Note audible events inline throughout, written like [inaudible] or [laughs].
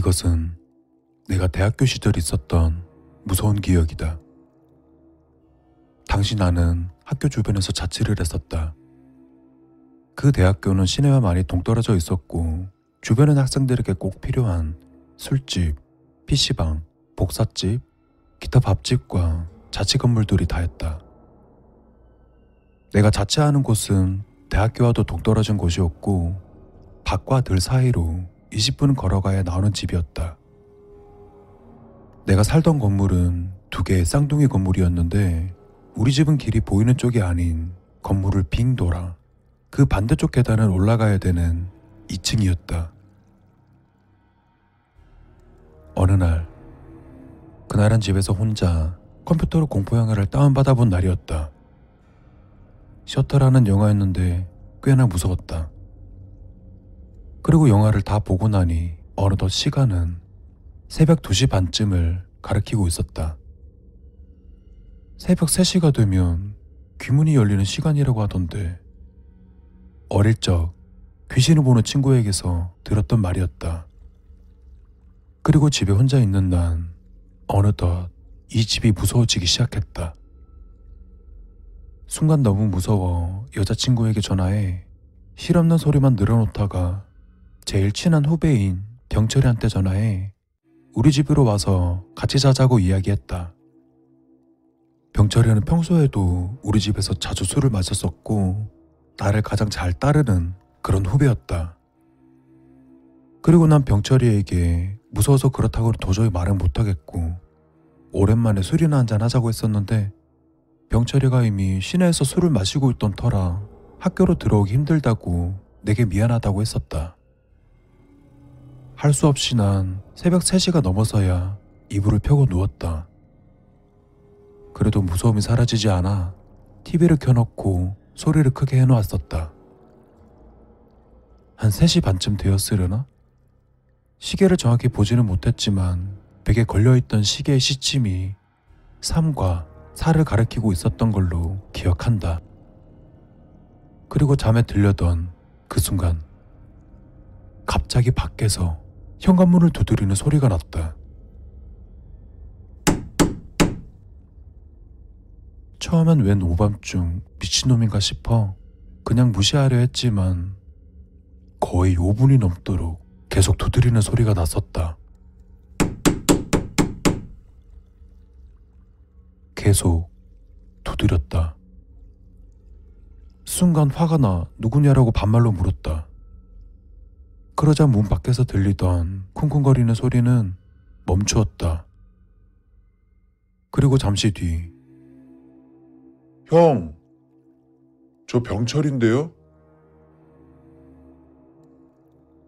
이것은 내가 대학교 시절 있었던 무서운 기억이다. 당시 나는 학교 주변에서 자취를 했었다. 그 대학교는 시내와 많이 동떨어져 있었고 주변의 학생들에게 꼭 필요한 술집, PC방, 복사집, 기타 밥집과 자취 건물들이 다였다. 내가 자취하는 곳은 대학교와도 동떨어진 곳이었고 밖과 들 사이로 20분 걸어가야 나오는 집이었다. 내가 살던 건물은 두 개의 쌍둥이 건물이었는데 우리 집은 길이 보이는 쪽이 아닌 건물을 빙 돌아 그 반대쪽 계단을 올라가야 되는 2층이었다. 어느 날 그날은 집에서 혼자 컴퓨터로 공포 영화를 다운받아 본 날이었다. 셔터라는 영화였는데 꽤나 무서웠다. 그리고 영화를 다 보고 나니 어느덧 시간은 새벽 2시 반쯤을 가리키고 있었다. 새벽 3시가 되면 귀문이 열리는 시간이라고 하던데 어릴 적 귀신을 보는 친구에게서 들었던 말이었다. 그리고 집에 혼자 있는 난 어느덧 이 집이 무서워지기 시작했다. 순간 너무 무서워 여자친구에게 전화해 실없는 소리만 늘어놓다가 제일 친한 후배인 병철이한테 전화해 우리 집으로 와서 같이 자자고 이야기했다. 병철이는 평소에도 우리 집에서 자주 술을 마셨었고 나를 가장 잘 따르는 그런 후배였다. 그리고 난 병철이에게 무서워서 그렇다고 도저히 말은 못하겠고 오랜만에 술이나 한잔 하자고 했었는데 병철이가 이미 시내에서 술을 마시고 있던 터라 학교로 들어오기 힘들다고 내게 미안하다고 했었다. 할 수 없이 난 새벽 3시가 넘어서야 이불을 펴고 누웠다. 그래도 무서움이 사라지지 않아 TV를 켜놓고 소리를 크게 해놓았었다. 한 3시 반쯤 되었으려나? 시계를 정확히 보지는 못했지만 벽에 걸려있던 시계의 시침이 3과 4를 가리키고 있었던 걸로 기억한다. 그리고 잠에 들려던 그 순간 갑자기 밖에서 현관문을 두드리는 소리가 났다. 처음엔 웬 오밤중 미친놈인가 싶어 그냥 무시하려 했지만 거의 5분이 넘도록 계속 두드리는 소리가 났었다. 계속 두드렸다. 순간 화가 나 누구냐라고 반말로 물었다. 그러자 문 밖에서 들리던 쿵쿵거리는 소리는 멈추었다. 그리고 잠시 뒤 형, 저 병철인데요?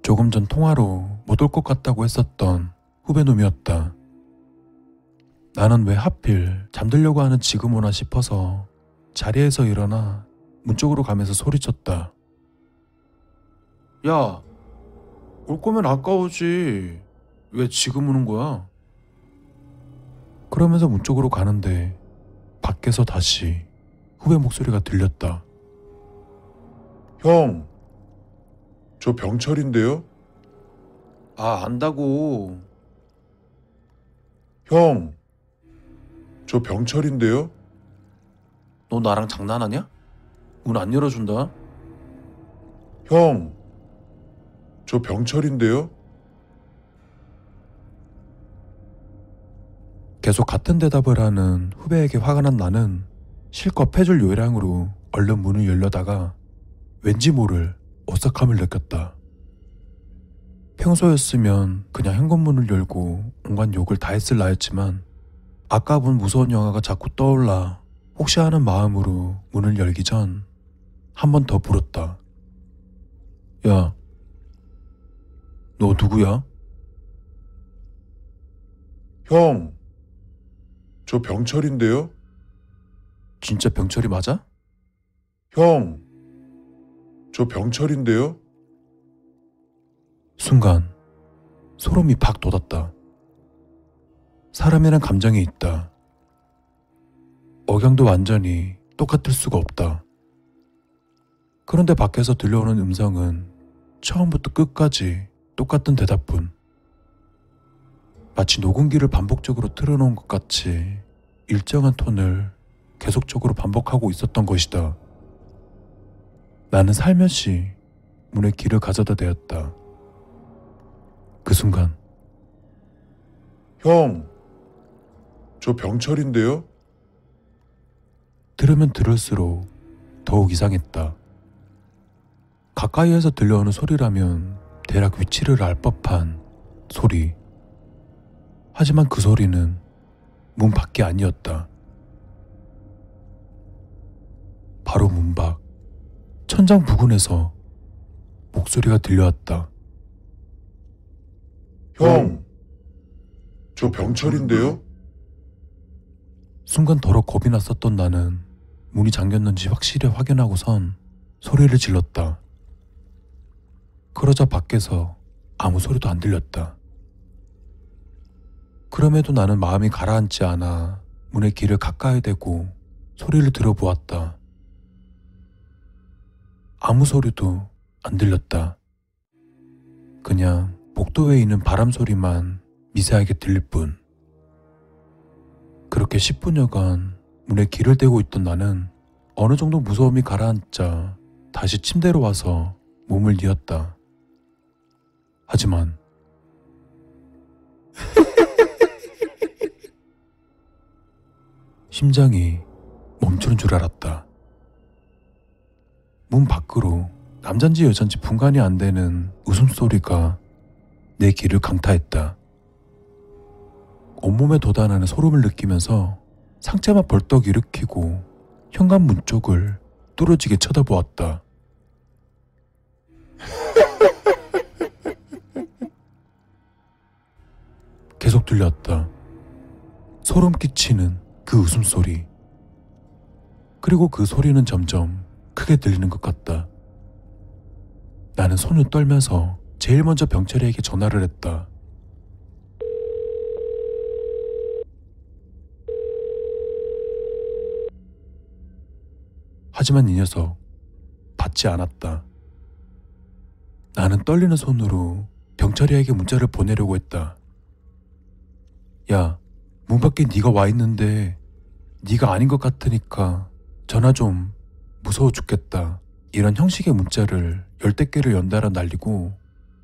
조금 전 통화로 못 올 것 같다고 했었던 후배 놈이었다. 나는 왜 하필 잠들려고 하는 지금 오나 싶어서 자리에서 일어나 문 쪽으로 가면서 소리쳤다. 야, 올 거면 아까우지. 왜 지금 오는 거야? 그러면서 문 쪽으로 가는데 밖에서 다시 후배 목소리가 들렸다. 형, 저 병철인데요? 아, 안다고. 형, 저 병철인데요? 너 나랑 장난하냐? 문 안 열어준다. 형, 저 병철인데요? 계속 같은 대답을 하는 후배에게 화가 난 나는 실컷 패줄 요량으로 얼른 문을 열려다가 왠지 모를 오싹함을 느꼈다. 평소였으면 그냥 현관문을 열고 온갖 욕을 다 했을 나였지만 아까 본 무서운 영화가 자꾸 떠올라 혹시 하는 마음으로 문을 열기 전 한 번 더 물었다. 야, 너 누구야? 형, 저 병철인데요? 진짜 병철이 맞아? 형, 저 병철인데요? 순간 소름이 팍 돋았다. 사람이란 감정이 있다. 억양도 완전히 똑같을 수가 없다. 그런데 밖에서 들려오는 음성은 처음부터 끝까지 똑같은 대답뿐. 마치 녹음기를 반복적으로 틀어놓은 것 같이 일정한 톤을 계속적으로 반복하고 있었던 것이다. 나는 살며시 문에 길을 가져다 대었다. 그 순간 형, 저 병철인데요? 들으면 들을수록 더욱 이상했다. 가까이에서 들려오는 소리라면 대략 위치를 알 법한 소리. 하지만 그 소리는 문 밖이 아니었다. 바로 문 밖, 천장 부근에서 목소리가 들려왔다. 형, 저 병철인데요? 순간 더러 겁이 났었던 나는 문이 잠겼는지 확실히 확인하고선 소리를 질렀다. 그러자 밖에서 아무 소리도 안 들렸다. 그럼에도 나는 마음이 가라앉지 않아 문의 길을 가까이 대고 소리를 들어보았다. 아무 소리도 안 들렸다. 그냥 복도에 있는 바람 소리만 미세하게 들릴 뿐. 그렇게 10분여간 문에 길을 대고 있던 나는 어느 정도 무서움이 가라앉자 다시 침대로 와서 몸을 뉘었다. 하지만 [laughs] 심장이 멈추는 줄 알았다. 문 밖으로 남잔지 여잔지 분간이 안 되는 웃음소리가 내 귀를 강타했다. 온몸에 돋아나는 소름을 느끼면서 상체만 벌떡 일으키고 현관문 쪽을 뚫어지게 쳐다보았다. 계속 들렸다. 소름 끼치는 그 웃음소리. 그리고 그 소리는 점점 크게 들리는 것 같다. 나는 손을 떨면서 제일 먼저 병철이에게 전화를 했다. 하지만 이 녀석 받지 않았다. 나는 떨리는 손으로 병철이에게 문자를 보내려고 했다. 야, 문 밖에 네가 와 있는데 네가 아닌 것 같으니까 전화 좀 무서워 죽겠다. 이런 형식의 문자를 열댓 개를 연달아 날리고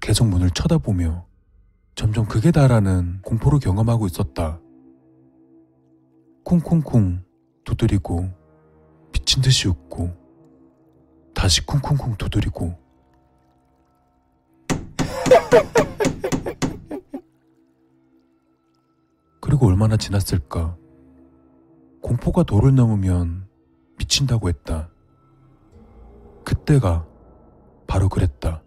계속 문을 쳐다보며 점점 극에 달하는 공포를 경험하고 있었다. 쿵쿵쿵 두드리고 미친 듯이 웃고 다시 쿵쿵쿵 두드리고 그리고 얼마나 지났을까? 공포가 도를 넘으면 미친다고 했다. 그때가 바로 그랬다.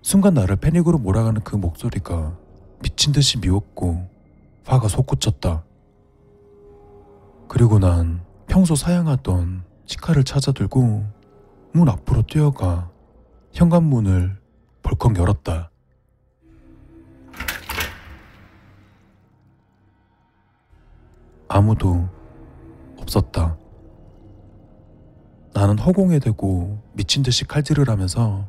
순간 나를 패닉으로 몰아가는 그 목소리가 미친 듯이 미웠고 화가 솟구쳤다. 그리고 난 평소 사양하던 치카를 찾아들고 문 앞으로 뛰어가 현관문을 벌컥 열었다. 아무도 없었다. 나는 허공에 대고 미친 듯이 칼질을 하면서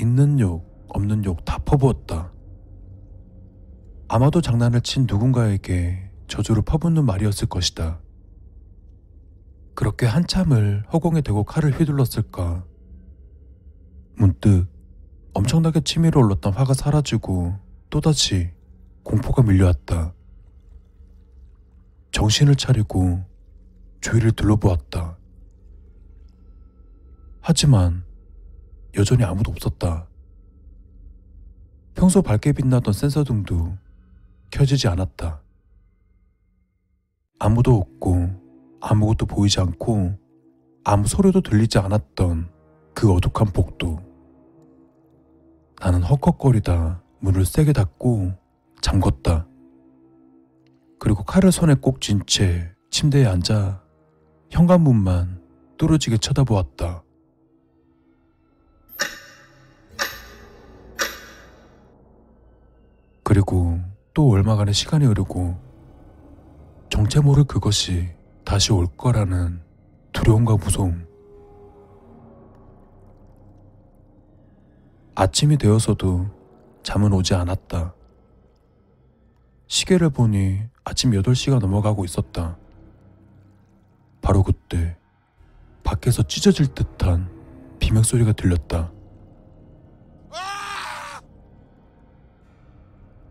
있는 욕, 없는 욕 다 퍼부었다. 아마도 장난을 친 누군가에게 저주를 퍼붓는 말이었을 것이다. 그렇게 한참을 허공에 대고 칼을 휘둘렀을까. 문득 엄청나게 치밀어 올랐던 화가 사라지고 또다시 공포가 밀려왔다. 정신을 차리고 주위를 둘러보았다. 하지만 여전히 아무도 없었다. 평소 밝게 빛나던 센서등도 켜지지 않았다. 아무도 없고 아무것도 보이지 않고 아무 소리도 들리지 않았던 그 어둑한 복도. 나는 헉헉거리다 문을 세게 닫고 잠궜다. 그리고 칼을 손에 꼭 쥔 채 침대에 앉아 현관문만 뚫어지게 쳐다보았다. 그리고 또 얼마간의 시간이 흐르고 정체 모를 그것이 다시 올 거라는 두려움과 무서움. 아침이 되어서도 잠은 오지 않았다. 시계를 보니 아침 8시가 넘어가고 있었다. 바로 그때 밖에서 찢어질 듯한 비명 소리가 들렸다.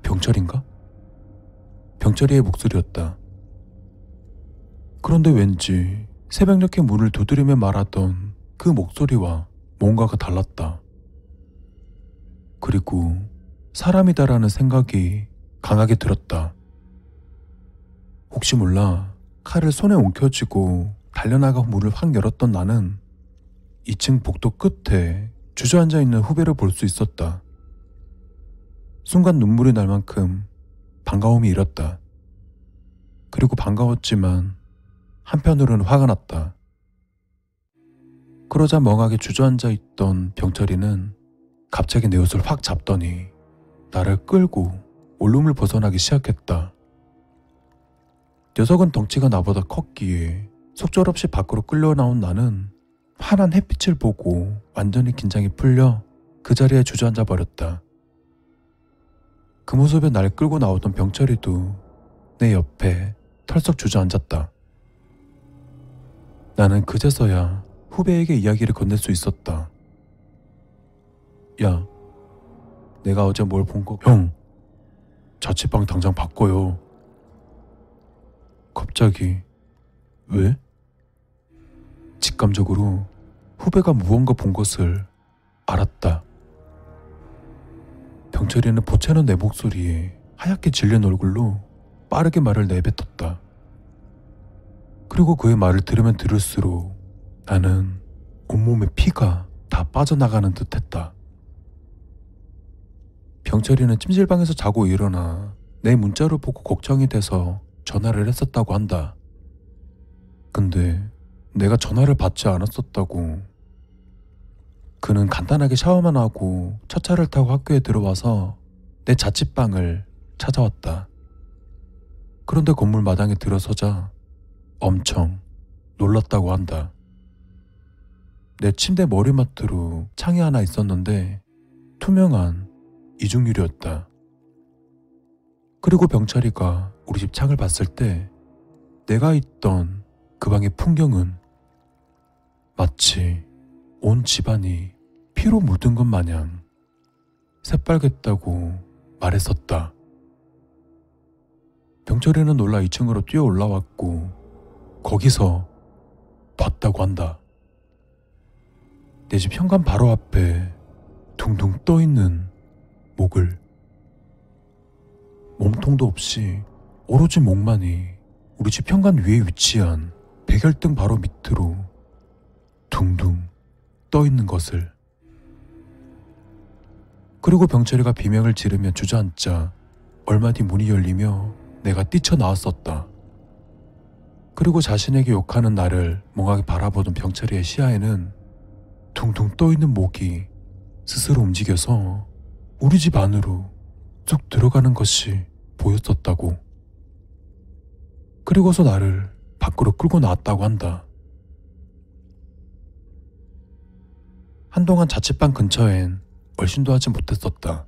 병철인가? 병철이의 목소리였다. 그런데 왠지 새벽녘에 문을 두드리며 말하던 그 목소리와 뭔가가 달랐다. 그리고 사람이다라는 생각이 강하게 들었다. 혹시 몰라 칼을 손에 옮겨쥐고 달려나가 문을 확 열었던 나는 2층 복도 끝에 주저앉아 있는 후배를 볼 수 있었다. 순간 눈물이 날 만큼 반가움이 일었다. 그리고 반가웠지만 한편으로는 화가 났다. 그러자 멍하게 주저앉아 있던 병철이는 갑자기 내 옷을 확 잡더니 나를 끌고 원룸을 벗어나기 시작했다. 녀석은 덩치가 나보다 컸기에 속절없이 밖으로 끌려 나온 나는 환한 햇빛을 보고 완전히 긴장이 풀려 그 자리에 주저앉아 버렸다. 그 모습에 날 끌고 나오던 병철이도 내 옆에 털썩 주저앉았다. 나는 그제서야 후배에게 이야기를 건넬 수 있었다. 야, 내가 어제 뭘 본 거? 형, 자취방 당장 바꿔요. 갑자기 왜? 직감적으로 후배가 무언가 본 것을 알았다. 병철이는 보채는 내 목소리에 하얗게 질린 얼굴로 빠르게 말을 내뱉었다. 그리고 그의 말을 들으면 들을수록 나는 온몸에 피가 다 빠져나가는 듯 했다. 병철이는 찜질방에서 자고 일어나 내 문자를 보고 걱정이 돼서 전화를 했었다고 한다. 근데 내가 전화를 받지 않았었다고. 그는 간단하게 샤워만 하고 첫 차를 타고 학교에 들어와서 내 자취방을 찾아왔다. 그런데 건물 마당에 들어서자 엄청 놀랐다고 한다. 내 침대 머리맡으로 창이 하나 있었는데 투명한 이중유리였다. 그리고 병철이가 우리 집 창을 봤을 때 내가 있던 그 방의 풍경은 마치 온 집안이 피로 물든 것 마냥 새빨갰다고 말했었다. 병철이는 놀라 2층으로 뛰어 올라왔고 거기서 봤다고 한다. 내 집 현관 바로 앞에 둥둥 떠 있는 목을 몸통도 없이 오로지 목만이 우리 집 현관 위에 위치한 백열등 바로 밑으로 둥둥 떠 있는 것을 그리고 병철이가 비명을 지르며 주저앉자 얼마 뒤 문이 열리며 내가 뛰쳐나왔었다. 그리고 자신에게 욕하는 나를 멍하게 바라보던 병철이의 시야에는 둥둥 떠 있는 목이 스스로 움직여서 우리 집 안으로 쑥 들어가는 것이 보였었다고. 그리고서 나를 밖으로 끌고 나왔다고 한다. 한동안 자취방 근처엔 얼씬도 하지 못했었다.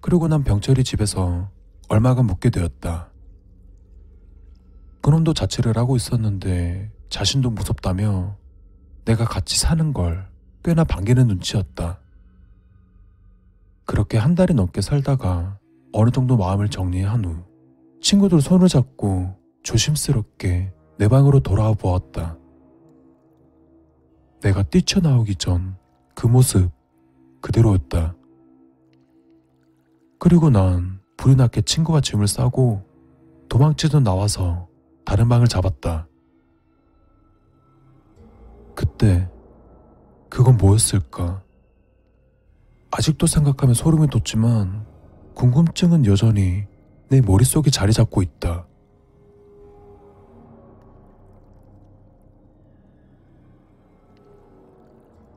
그리고 난 병철이 집에서 얼마간 묵게 되었다. 그놈도 자취를 하고 있었는데 자신도 무섭다며 내가 같이 사는 걸 꽤나 반기는 눈치였다. 그렇게 한 달이 넘게 살다가 어느 정도 마음을 정리한 후 친구들 손을 잡고 조심스럽게 내 방으로 돌아와 보았다. 내가 뛰쳐나오기 전 그 모습 그대로였다. 그리고 난 불이 났게 친구가 짐을 싸고 도망치듯 나와서 다른 방을 잡았다. 그때 그건 뭐였을까? 아직도 생각하면 소름이 돋지만 궁금증은 여전히 내 머릿속에 자리 잡고 있다.